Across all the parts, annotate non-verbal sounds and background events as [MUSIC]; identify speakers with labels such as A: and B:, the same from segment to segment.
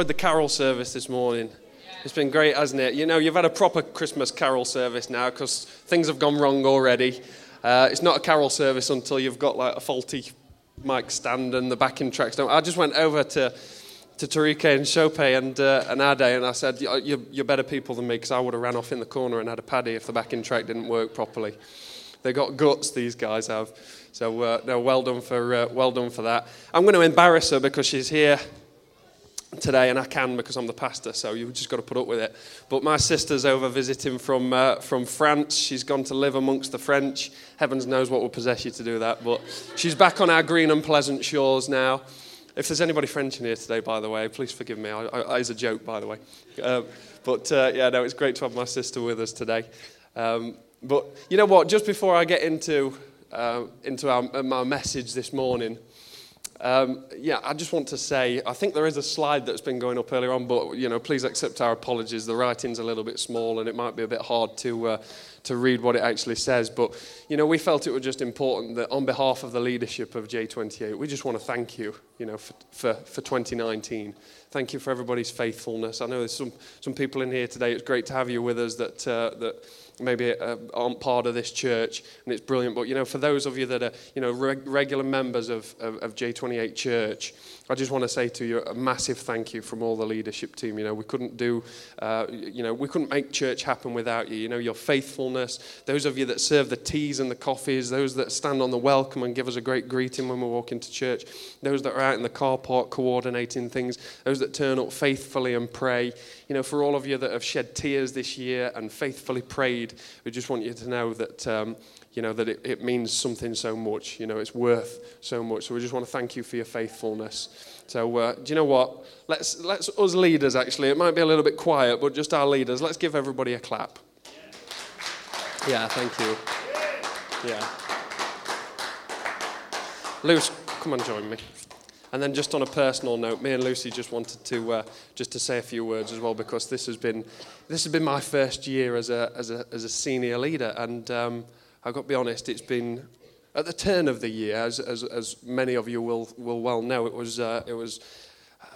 A: enjoyed the carol service this morning? It's been great, hasn't it? You know, you've had a proper Christmas carol service now because things have gone wrong already. Uh, it's not a carol service until you've got like a faulty mic stand and the backing tracks don't. I just went over to to Tarike and Chope and, uh, and Ade, and I said, you're, you're better people than me because I would have ran off in the corner and had a paddy if the backing track didn't work properly. They got guts, these guys have. So, uh, no, well done, for, uh, well done for that. I'm going to embarrass her because she's here today, and I can because I'm the pastor, so you've just got to put up with it. But my sister's over visiting from, uh, from France. She's gone to live amongst the French. Heavens knows what will possess you to do that. But she's back on our green and pleasant shores now. If there's anybody French in here today, by the way, please forgive me. I, I, it's a joke, by the way. Uh, but uh, yeah, no, it's great to have my sister with us today. Um, but you know what? Just before I get into uh, into our, my message this morning, um, yeah, I just want to say I think there is a slide that's been going up earlier on, but you know, please accept our apologies. The writing's a little bit small, and it might be a bit hard to uh, to read what it actually says. But you know, we felt it was just important that on behalf of the leadership of J28, we just want to thank you, you know, for, for, for 2019. Thank you for everybody's faithfulness. I know there's some some people in here today. It's great to have you with us. That uh, that maybe uh, aren't part of this church, and it's brilliant. But you know, for those of you that are you know reg- regular members of, of, of J28 Church, I just want to say to you a massive thank you from all the leadership team. You know, we couldn't do, uh, you know, we couldn't make church happen without you. You know, your faithfulness. Those of you that serve the teas and the coffees, those that stand on the welcome and give us a great greeting when we walk into church, those that are out in the car park coordinating things, those that turn up faithfully and pray. You know, for all of you that have shed tears this year and faithfully prayed we just want you to know that, um, you know, that it, it means something so much. You know, it's worth so much. So we just want to thank you for your faithfulness. So uh, do you know what? Let's, let's, us leaders actually, it might be a little bit quiet, but just our leaders, let's give everybody a clap. Yeah, thank you. Yeah. Luce, come on, join me. And then just on a personal note, me and Lucy just wanted to uh, just to say a few words as well because this has been this has been my first year as a as a as a senior leader, and um, I've got to be honest, it's been at the turn of the year, as as, as many of you will will well know, it was uh, it was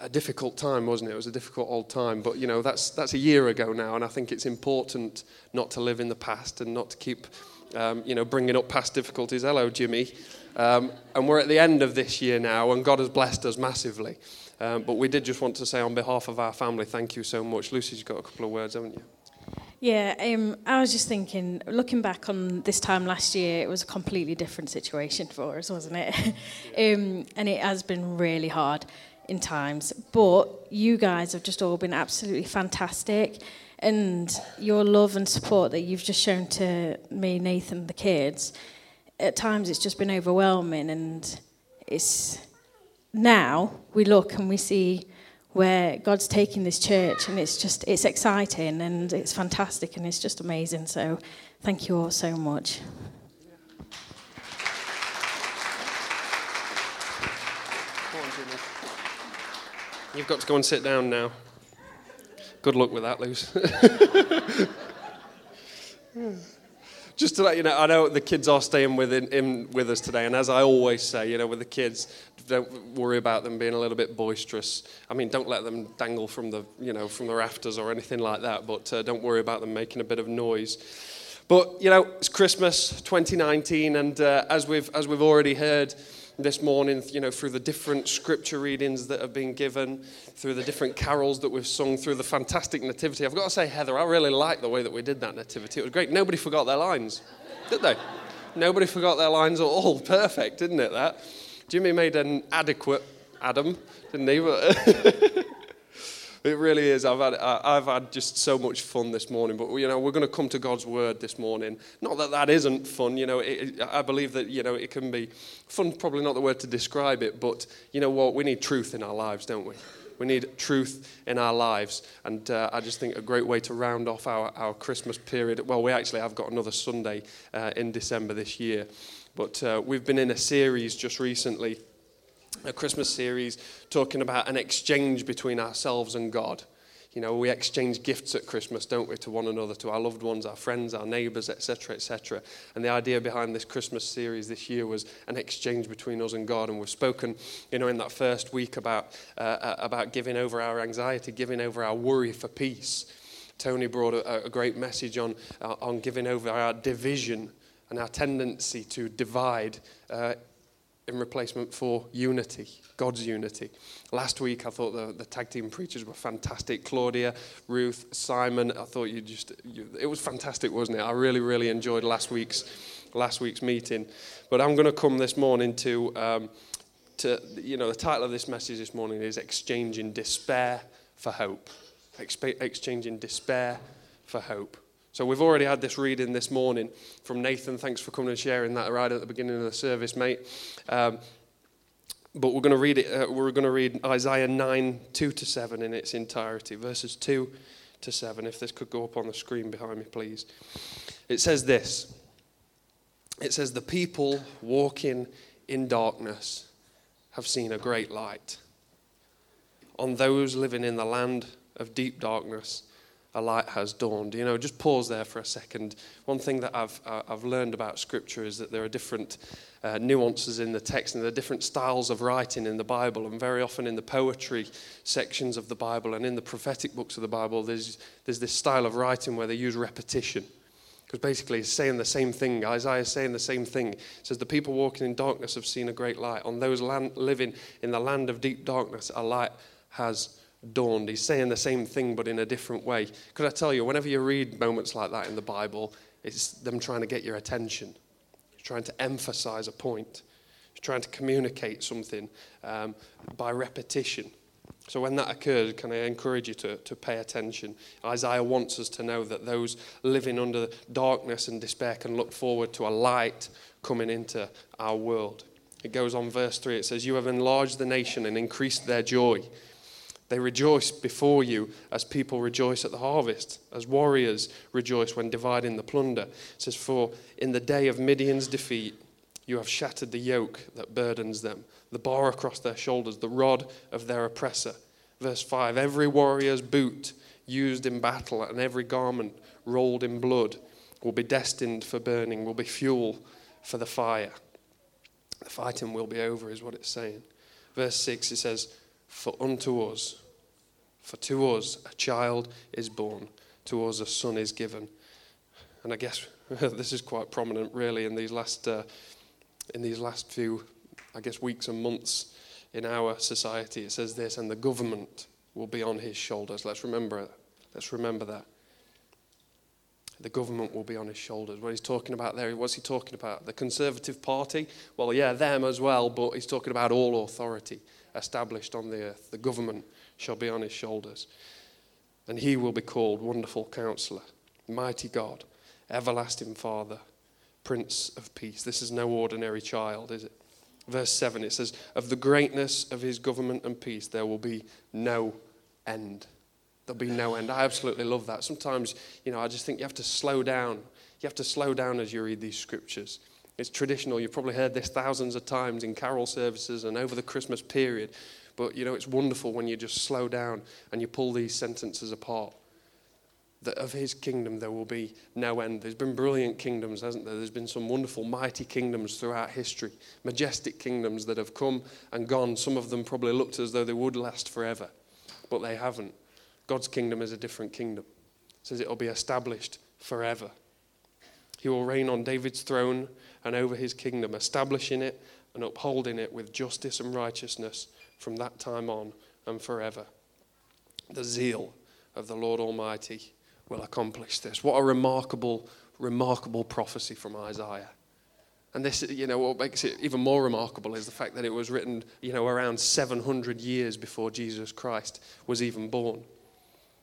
A: a difficult time, wasn't it? It was a difficult old time, but you know that's that's a year ago now, and I think it's important not to live in the past and not to keep um, you know bringing up past difficulties. Hello, Jimmy. Um, and we're at the end of this year now, and God has blessed us massively. Um, but we did just want to say, on behalf of our family, thank you so much. Lucy's got a couple of words, haven't you?
B: Yeah, um, I was just thinking, looking back on this time last year, it was a completely different situation for us, wasn't it? [LAUGHS] um, and it has been really hard in times. But you guys have just all been absolutely fantastic. And your love and support that you've just shown to me, Nathan, the kids, at times it's just been overwhelming and it's now we look and we see where God's taking this church and it's just it's exciting and it's fantastic and it's just amazing so thank you all so much
A: You've got to go and sit down now. Good luck with that, Luce. [LAUGHS] just to let you know, I know the kids are staying with in, in, with us today, and as I always say, you know, with the kids, don't worry about them being a little bit boisterous. I mean, don't let them dangle from the you know from the rafters or anything like that, but uh, don't worry about them making a bit of noise. But you know, it's Christmas 2019, and uh, as we've as we've already heard this morning, you know, through the different scripture readings that have been given, through the different carols that we've sung, through the fantastic nativity. I've got to say, Heather, I really like the way that we did that nativity. It was great. Nobody forgot their lines, did they? Nobody forgot their lines at all. [LAUGHS] Perfect, didn't it, that? Jimmy made an adequate Adam, didn't he? [LAUGHS] It really is. I've had, I've had just so much fun this morning. But, you know, we're going to come to God's word this morning. Not that that isn't fun. You know, it, I believe that, you know, it can be fun, probably not the word to describe it. But, you know what? We need truth in our lives, don't we? We need truth in our lives. And uh, I just think a great way to round off our, our Christmas period. Well, we actually have got another Sunday uh, in December this year. But uh, we've been in a series just recently a Christmas series talking about an exchange between ourselves and God. You know, we exchange gifts at Christmas, don't we, to one another, to our loved ones, our friends, our neighbours, etc., etc. And the idea behind this Christmas series this year was an exchange between us and God. And we've spoken, you know, in that first week about, uh, uh about giving over our anxiety, giving over our worry for peace. Tony brought a, a great message on, uh, on giving over our division and our tendency to divide uh, in replacement for unity, God's unity. Last week, I thought the, the tag team preachers were fantastic. Claudia, Ruth, Simon. I thought you just, you, it was fantastic, wasn't it? I really, really enjoyed last week's, last week's meeting. But I'm going to come this morning to, um, to, you know, the title of this message this morning is Exchanging Despair for Hope. Exp- exchanging despair for hope. So we've already had this reading this morning from Nathan. Thanks for coming and sharing that right at the beginning of the service, mate. Um, but we're going to read it. Uh, we're going to read Isaiah 9, 2 to 7 in its entirety, verses 2 to 7. If this could go up on the screen behind me, please. It says this. It says, The people walking in darkness have seen a great light. On those living in the land of deep darkness, a light has dawned. You know, just pause there for a second. One thing that I've, uh, I've learned about Scripture is that there are different uh, nuances in the text and there are different styles of writing in the Bible. And very often in the poetry sections of the Bible and in the prophetic books of the Bible, there's, there's this style of writing where they use repetition. Because basically, it's saying the same thing. Isaiah is saying the same thing. It says, The people walking in darkness have seen a great light. On those land, living in the land of deep darkness, a light has dawned. He's saying the same thing, but in a different way. Could I tell you, whenever you read moments like that in the Bible, it's them trying to get your attention, trying to emphasize a point, trying to communicate something um, by repetition. So when that occurs, can I encourage you to, to pay attention? Isaiah wants us to know that those living under darkness and despair can look forward to a light coming into our world. It goes on, verse 3, it says, You have enlarged the nation and increased their joy. They rejoice before you as people rejoice at the harvest, as warriors rejoice when dividing the plunder. It says, For in the day of Midian's defeat, you have shattered the yoke that burdens them, the bar across their shoulders, the rod of their oppressor. Verse 5 Every warrior's boot used in battle and every garment rolled in blood will be destined for burning, will be fuel for the fire. The fighting will be over, is what it's saying. Verse 6 it says, for unto us, for to us a child is born, to us a son is given. And I guess [LAUGHS] this is quite prominent, really, in these last, uh, in these last few, I guess, weeks and months in our society. It says this, and the government will be on his shoulders. Let's remember, let's remember that. The government will be on his shoulders. What he's talking about there, what's he talking about? The Conservative Party? Well, yeah, them as well, but he's talking about all authority established on the earth. The government shall be on his shoulders. And he will be called Wonderful Counselor, Mighty God, Everlasting Father, Prince of Peace. This is no ordinary child, is it? Verse 7 it says, Of the greatness of his government and peace, there will be no end. There'll be no end. I absolutely love that. Sometimes, you know, I just think you have to slow down. You have to slow down as you read these scriptures. It's traditional. You've probably heard this thousands of times in carol services and over the Christmas period. But you know, it's wonderful when you just slow down and you pull these sentences apart. That of his kingdom there will be no end. There's been brilliant kingdoms, hasn't there? There's been some wonderful, mighty kingdoms throughout history, majestic kingdoms that have come and gone. Some of them probably looked as though they would last forever, but they haven't. God's kingdom is a different kingdom. It says it'll be established forever. He will reign on David's throne and over his kingdom, establishing it and upholding it with justice and righteousness from that time on and forever. The zeal of the Lord Almighty will accomplish this. What a remarkable, remarkable prophecy from Isaiah. And this, you know, what makes it even more remarkable is the fact that it was written, you know, around 700 years before Jesus Christ was even born.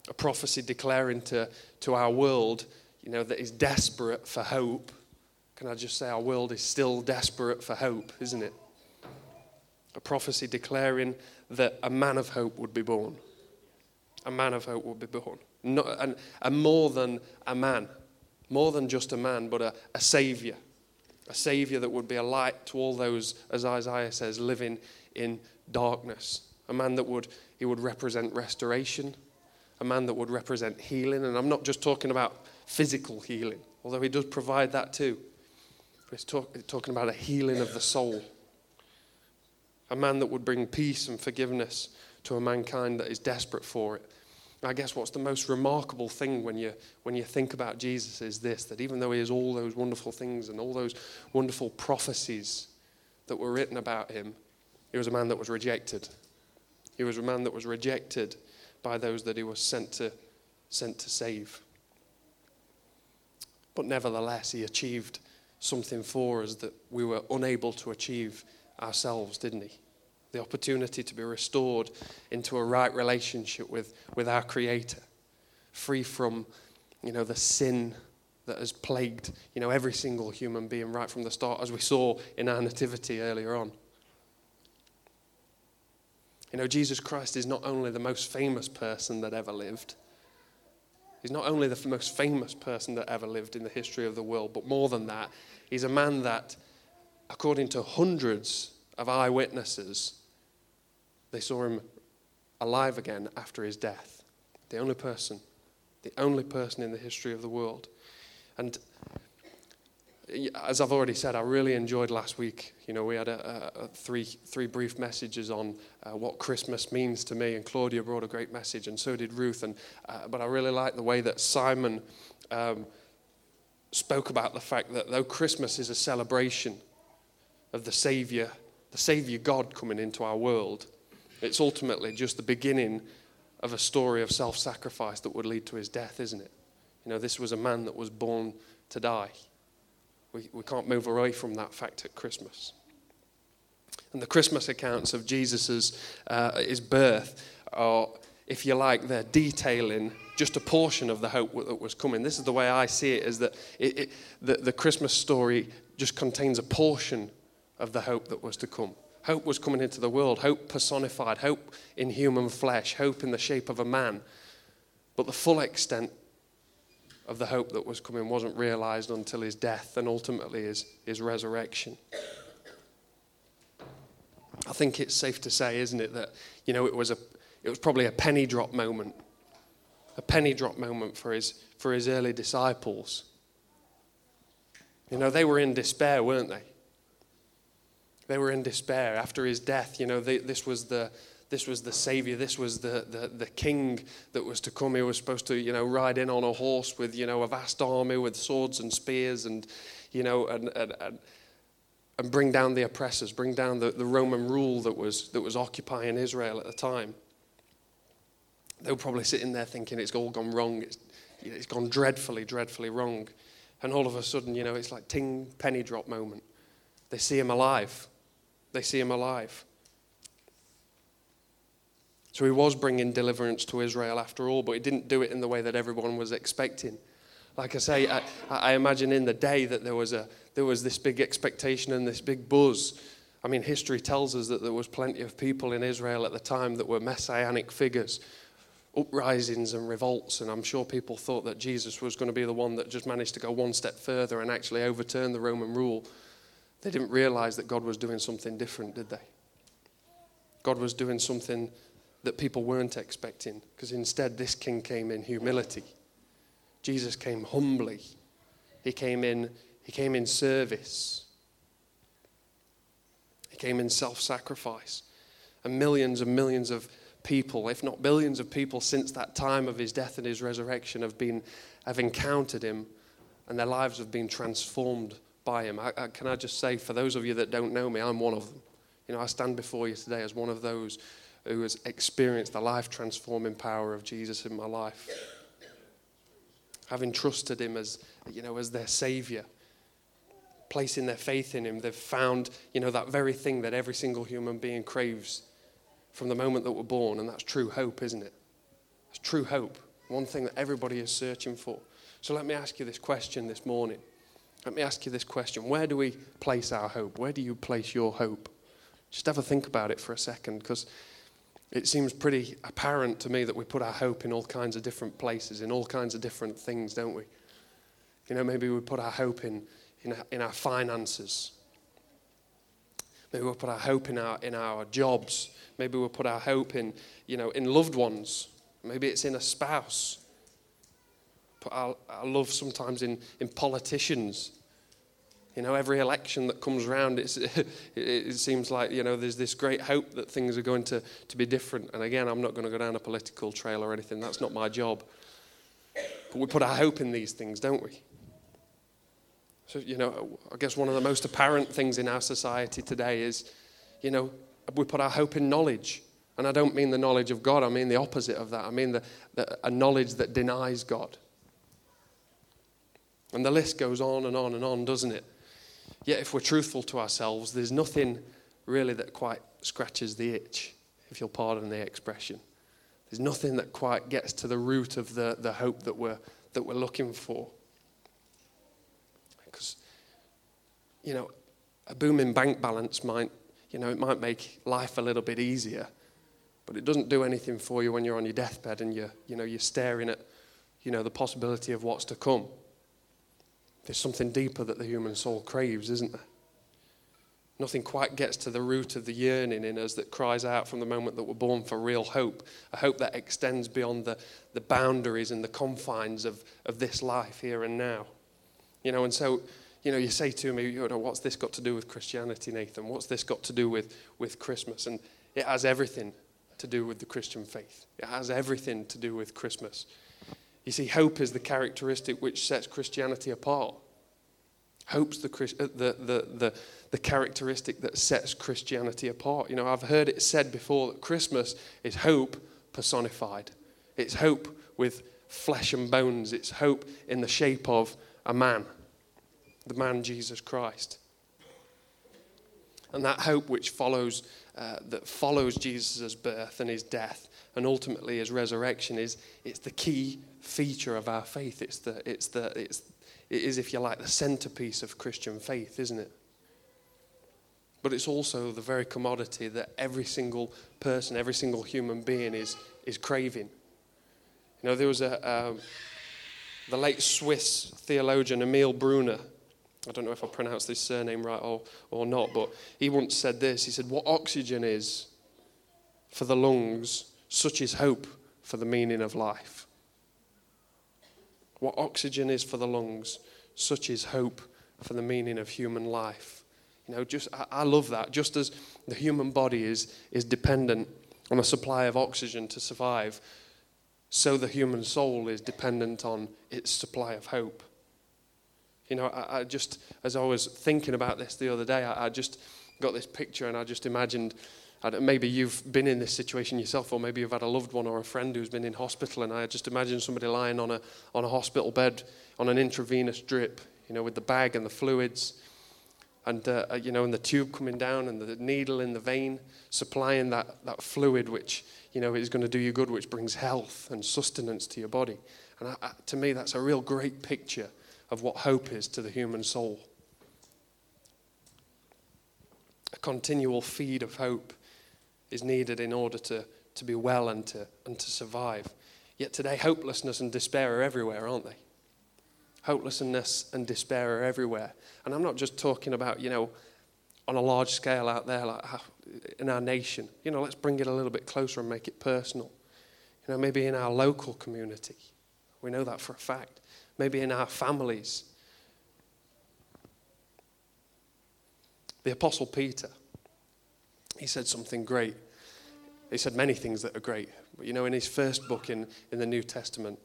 A: A prophecy declaring to, to our world, you know, that is desperate for hope can I just say our world is still desperate for hope, isn't it? A prophecy declaring that a man of hope would be born. A man of hope would be born. Not, and, and more than a man, more than just a man, but a, a savior. A savior that would be a light to all those, as Isaiah says, living in darkness. A man that would, he would represent restoration, a man that would represent healing. And I'm not just talking about physical healing, although he does provide that too. He's talk, talking about a healing of the soul. A man that would bring peace and forgiveness to a mankind that is desperate for it. I guess what's the most remarkable thing when you, when you think about Jesus is this that even though he has all those wonderful things and all those wonderful prophecies that were written about him, he was a man that was rejected. He was a man that was rejected by those that he was sent to, sent to save. But nevertheless, he achieved something for us that we were unable to achieve ourselves, didn't he? The opportunity to be restored into a right relationship with, with our Creator, free from you know, the sin that has plagued you know, every single human being right from the start, as we saw in our nativity earlier on. You know, Jesus Christ is not only the most famous person that ever lived, he's not only the most famous person that ever lived in the history of the world, but more than that, he's a man that, according to hundreds of eyewitnesses, they saw him alive again after his death. The only person, the only person in the history of the world. And as I've already said, I really enjoyed last week. You know, we had a, a, a three, three brief messages on uh, what Christmas means to me, and Claudia brought a great message, and so did Ruth. And, uh, but I really like the way that Simon um, spoke about the fact that though Christmas is a celebration of the Savior, the Savior God coming into our world, it's ultimately just the beginning of a story of self sacrifice that would lead to his death, isn't it? You know, this was a man that was born to die. We, we can't move away from that fact at Christmas. And the Christmas accounts of Jesus' uh, his birth are, if you like, they're detailing just a portion of the hope that was coming. This is the way I see it: is that it, it, the, the Christmas story just contains a portion of the hope that was to come. Hope was coming into the world. Hope personified. Hope in human flesh. Hope in the shape of a man. But the full extent of the hope that was coming wasn't realized until his death and ultimately his, his resurrection. I think it's safe to say, isn't it, that you know it was a it was probably a penny drop moment, a penny drop moment for his for his early disciples. You know, they were in despair, weren't they? They were in despair after his death. You know, they, this was the this was the savior this was the, the, the king that was to come. He was supposed to you know ride in on a horse with you know a vast army with swords and spears and you know and, and, and, and bring down the oppressors bring down the, the roman rule that was that was occupying israel at the time. They were probably sitting there thinking it's all gone wrong. It's, it's gone dreadfully dreadfully wrong. And all of a sudden you know it's like ting penny drop moment. They see him alive. They see him alive so he was bringing deliverance to Israel after all, but he didn't do it in the way that everyone was expecting. Like I say, I, I imagine in the day that there was, a, there was this big expectation and this big buzz. I mean, history tells us that there was plenty of people in Israel at the time that were messianic figures, uprisings and revolts, and I'm sure people thought that Jesus was going to be the one that just managed to go one step further and actually overturn the Roman rule. They didn't realize that God was doing something different, did they? God was doing something that people weren't expecting, because instead this king came in humility. Jesus came humbly. He came in, he came in service. He came in self-sacrifice. And millions and millions of people, if not billions of people since that time of his death and his resurrection have been have encountered him and their lives have been transformed by him. I, I, can I just say, for those of you that don't know me, I'm one of them. You know, I stand before you today as one of those who has experienced the life transforming power of Jesus in my life. Having trusted him as, you know, as their savior, placing their faith in him, they've found, you know, that very thing that every single human being craves from the moment that we're born, and that's true hope, isn't it? It's true hope, one thing that everybody is searching for. So let me ask you this question this morning. Let me ask you this question. Where do we place our hope? Where do you place your hope? Just have a think about it for a second because it seems pretty apparent to me that we put our hope in all kinds of different places, in all kinds of different things, don't we? You know, maybe we put our hope in, in, in our finances. Maybe we'll put our hope in our, in our jobs. Maybe we'll put our hope in, you know, in loved ones. Maybe it's in a spouse. But I, I love sometimes in, in politicians. You know, every election that comes [LAUGHS] it, it seems like, you know, there's this great hope that things are going to, to be different. And again, I'm not going to go down a political trail or anything. That's not my job. But we put our hope in these things, don't we? So, you know, I guess one of the most apparent things in our society today is, you know, we put our hope in knowledge. And I don't mean the knowledge of God, I mean the opposite of that. I mean the, the, a knowledge that denies God. And the list goes on and on and on, doesn't it? Yet, if we're truthful to ourselves, there's nothing really that quite scratches the itch, if you'll pardon the expression. There's nothing that quite gets to the root of the, the hope that we're, that we're looking for. Because, you know, a booming bank balance might, you know, it might make life a little bit easier, but it doesn't do anything for you when you're on your deathbed and you're, you know, you're staring at, you know, the possibility of what's to come. There's something deeper that the human soul craves, isn't there? Nothing quite gets to the root of the yearning in us that cries out from the moment that we're born for real hope, a hope that extends beyond the, the boundaries and the confines of, of this life here and now. You know, and so, you know, you say to me, you know, what's this got to do with Christianity, Nathan? What's this got to do with, with Christmas? And it has everything to do with the Christian faith. It has everything to do with Christmas. You see, hope is the characteristic which sets Christianity apart. Hope's the, uh, the, the, the, the characteristic that sets Christianity apart. You know, I've heard it said before that Christmas is hope personified. It's hope with flesh and bones. It's hope in the shape of a man, the man Jesus Christ. And that hope which follows, uh, that follows Jesus' birth and his death and ultimately his resurrection is it's the key feature of our faith. It's the, it's the, it's, it is, if you like, the centerpiece of Christian faith, isn't it? But it's also the very commodity that every single person, every single human being is, is craving. You know, there was a, um, the late Swiss theologian Emil Brunner. I don't know if I pronounced this surname right or, or not, but he once said this. He said, What oxygen is for the lungs, such is hope for the meaning of life. What oxygen is for the lungs, such is hope for the meaning of human life. You know, just I, I love that. Just as the human body is, is dependent on a supply of oxygen to survive, so the human soul is dependent on its supply of hope. You know, I, I just, as I was thinking about this the other day, I, I just got this picture and I just imagined maybe you've been in this situation yourself, or maybe you've had a loved one or a friend who's been in hospital, and I just imagine somebody lying on a, on a hospital bed on an intravenous drip, you know, with the bag and the fluids, and, uh, uh, you know, and the tube coming down and the needle in the vein, supplying that, that fluid which, you know, is going to do you good, which brings health and sustenance to your body. And I, I, to me, that's a real great picture of what hope is to the human soul. A continual feed of hope is needed in order to, to be well and to, and to survive. Yet today, hopelessness and despair are everywhere, aren't they? Hopelessness and despair are everywhere. And I'm not just talking about, you know, on a large scale out there, like ah, in our nation. You know, let's bring it a little bit closer and make it personal. You know, maybe in our local community. We know that for a fact. Maybe in our families. The Apostle Peter he said something great. He said many things that are great. But you know, in his first book in, in the New Testament,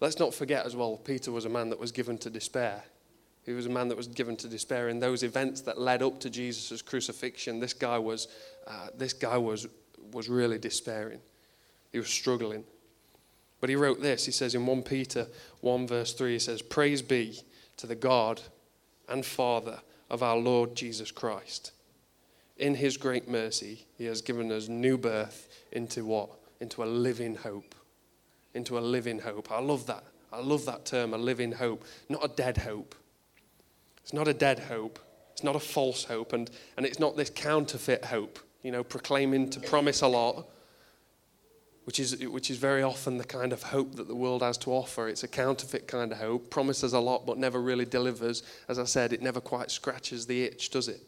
A: let's not forget as well, Peter was a man that was given to despair. He was a man that was given to despair in those events that led up to Jesus' crucifixion. This guy was, uh, this guy was, was really despairing. He was struggling. But he wrote this. He says in 1 Peter 1, verse 3, he says, Praise be to the God and Father of our Lord Jesus Christ in his great mercy, he has given us new birth into what? Into a living hope. Into a living hope. I love that. I love that term, a living hope, not a dead hope. It's not a dead hope. It's not a false hope. And, and it's not this counterfeit hope, you know, proclaiming to promise a lot, which is, which is very often the kind of hope that the world has to offer. It's a counterfeit kind of hope, promises a lot but never really delivers. As I said, it never quite scratches the itch, does it?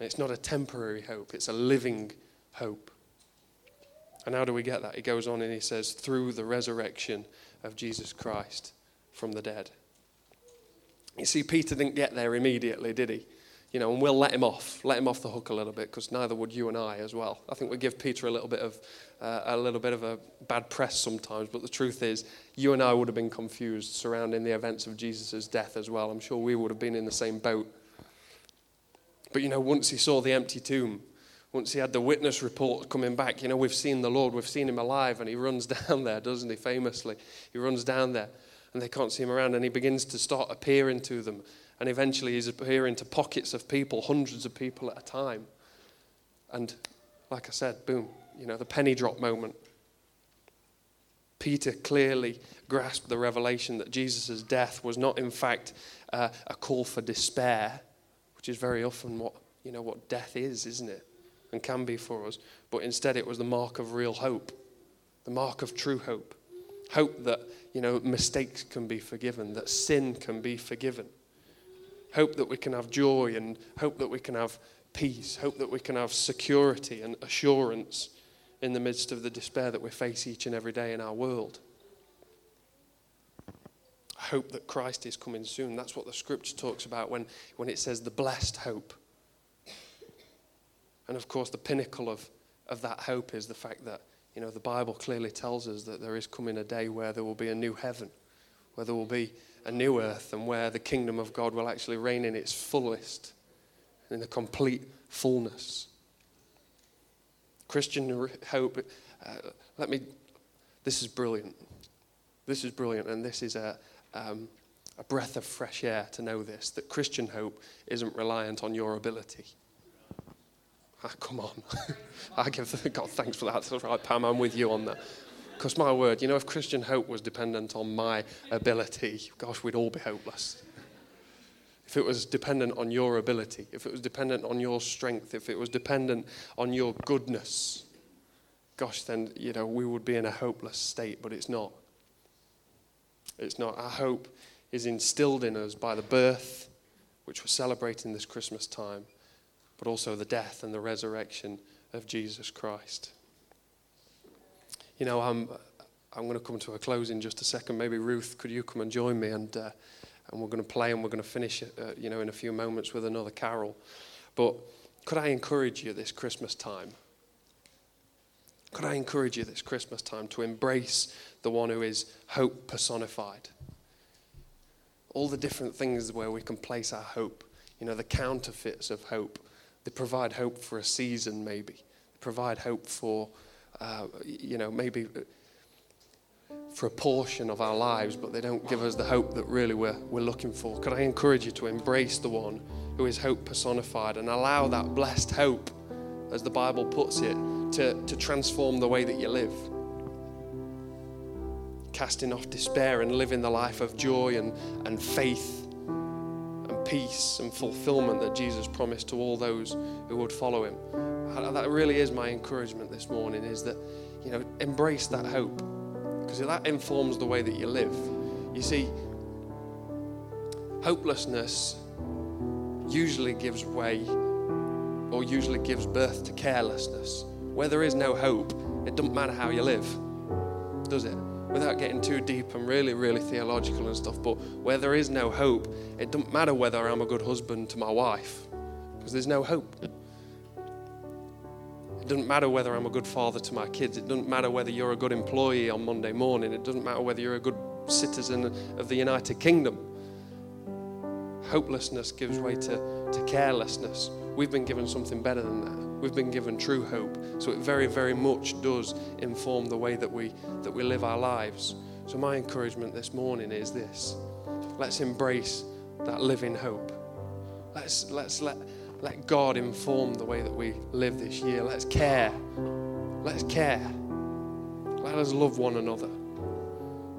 A: It's not a temporary hope, it's a living hope. And how do we get that? He goes on and he says, through the resurrection of Jesus Christ from the dead. You see, Peter didn't get there immediately, did he? You know, and we'll let him off, let him off the hook a little bit, because neither would you and I as well. I think we give Peter a little bit of uh, a little bit of a bad press sometimes, but the truth is, you and I would have been confused surrounding the events of Jesus' death as well. I'm sure we would have been in the same boat. But you know, once he saw the empty tomb, once he had the witness report coming back, you know, we've seen the Lord, we've seen him alive, and he runs [LAUGHS] down there, doesn't he, famously? He runs down there, and they can't see him around, and he begins to start appearing to them. And eventually he's appearing to pockets of people, hundreds of people at a time. And like I said, boom, you know, the penny drop moment. Peter clearly grasped the revelation that Jesus' death was not, in fact, uh, a call for despair, which is very often what, you know, what death is, isn't it? And can be for us. But instead, it was the mark of real hope, the mark of true hope. Hope that, you know, mistakes can be forgiven, that sin can be forgiven hope that we can have joy and hope that we can have peace, hope that we can have security and assurance in the midst of the despair that we face each and every day in our world. Hope that Christ is coming soon. That's what the scripture talks about when, when it says the blessed hope. And of course, the pinnacle of, of that hope is the fact that, you know, the Bible clearly tells us that there is coming a day where there will be a new heaven, where there will be a new earth and where the kingdom of God will actually reign in its fullest, in the complete fullness. Christian hope, uh, let me, this is brilliant. This is brilliant, and this is a, um, a breath of fresh air to know this that Christian hope isn't reliant on your ability. Ah, come on. [LAUGHS] I give God thanks for that. That's right, Pam, I'm with you on that. Because my word, you know, if Christian hope was dependent on my ability, gosh, we'd all be hopeless. If it was dependent on your ability, if it was dependent on your strength, if it was dependent on your goodness, gosh, then, you know, we would be in a hopeless state, but it's not. It's not. Our hope is instilled in us by the birth, which we're celebrating this Christmas time, but also the death and the resurrection of Jesus Christ you know, I'm, I'm going to come to a close in just a second. Maybe Ruth, could you come and join me? And, uh, and we're going to play and we're going to finish, uh, you know, in a few moments with another carol. But could I encourage you this Christmas time? Could I encourage you this Christmas time to embrace the one who is hope personified? All the different things where we can place our hope, you know, the counterfeits of hope. They provide hope for a season, maybe. They provide hope for uh, you know, maybe for a portion of our lives, but they don't give us the hope that really we're, we're looking for. Could I encourage you to embrace the one who is hope personified and allow that blessed hope, as the Bible puts it, to, to transform the way that you live? Casting off despair and living the life of joy and, and faith and peace and fulfillment that Jesus promised to all those who would follow him that really is my encouragement this morning is that, you know, embrace that hope because that informs the way that you live. You see, hopelessness usually gives way or usually gives birth to carelessness. Where there is no hope, it doesn't matter how you live, does it? Without getting too deep and really, really theological and stuff, but where there is no hope, it doesn't matter whether I'm a good husband to my wife because there's no hope. It doesn't matter whether I'm a good father to my kids. It doesn't matter whether you're a good employee on Monday morning. It doesn't matter whether you're a good citizen of the United Kingdom. Hopelessness gives way to, to carelessness. We've been given something better than that. We've been given true hope. So it very, very much does inform the way that we, that we live our lives. So my encouragement this morning is this. Let's embrace that living hope. Let's, let's let let God inform the way that we live this year. Let's care. Let's care. Let us love one another.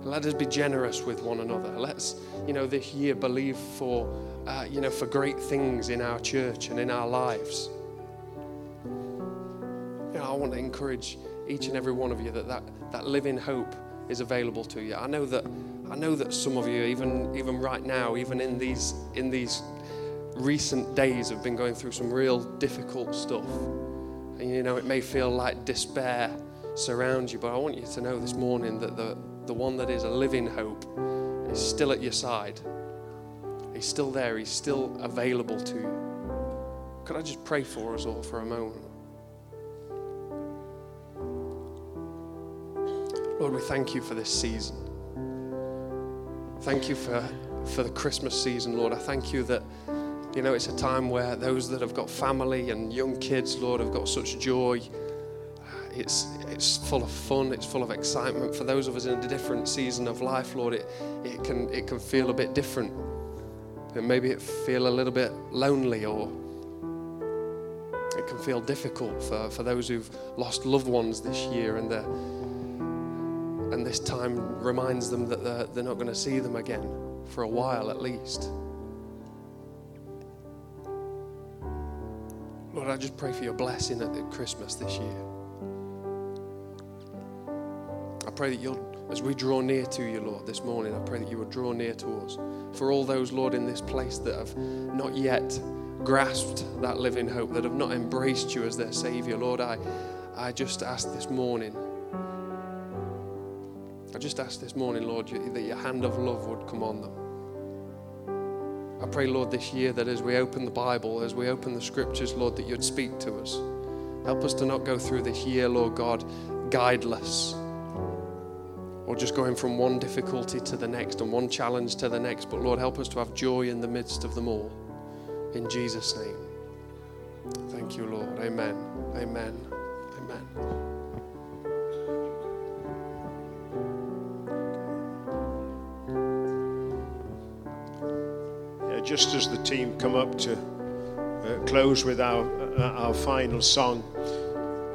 A: Let us be generous with one another. Let's, you know, this year believe for, uh, you know, for great things in our church and in our lives. You know, I want to encourage each and every one of you that that, that living hope is available to you. I know that I know that some of you, even even right now, even in these in these recent days have been going through some real difficult stuff. And you know, it may feel like despair surrounds you. But I want you to know this morning that the, the one that is a living hope is still at your side. He's still there, He's still available to you. Could I just pray for us all for a moment? Lord, we thank you for this season. Thank you for, for the Christmas season, Lord. I thank you that, you know, it's a time where those that have got family and young kids, Lord, have got such joy. It's, it's full of fun, it's full of excitement. For those of us in a different season of life, Lord, it, it, can, it can feel a bit different. And maybe it feel a little bit lonely or it can feel difficult for, for those who've lost loved ones this year and and this time reminds them that they're, they're not going to see them again for a while at least. Lord, I just pray for your blessing at Christmas this year. Pray that you'll, as we draw near to you, Lord, this morning, I pray that you will draw near to us. For all those, Lord, in this place that have not yet grasped that living hope, that have not embraced you as their Savior, Lord, I, I just ask this morning I just ask this morning, Lord, that your hand of love would come on them. I pray, Lord, this year that as we open the Bible, as we open the scriptures, Lord, that you'd speak to us. Help us to not go through this year, Lord God, guideless or just going from one difficulty to the next and one challenge to the next. But Lord, help us to have joy in the midst of them all. In Jesus' name. Thank you, Lord. Amen. Amen. Amen.
C: just as the team come up to uh, close with our, uh, our final song,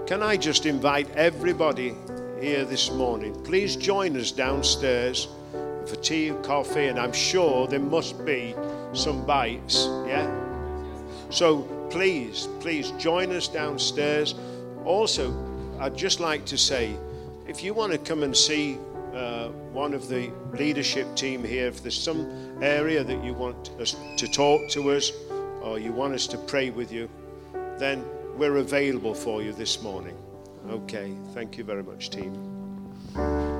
C: can I just invite everybody here this morning? Please join us downstairs for tea and coffee, and I'm sure there must be some bites, yeah? So please, please join us downstairs. Also, I'd just like to say if you want to come and see uh, one of the leadership team here, if there's some area that you want us to talk to us or you want us to pray with you, then we're available for you this morning. Okay, thank you very much, team.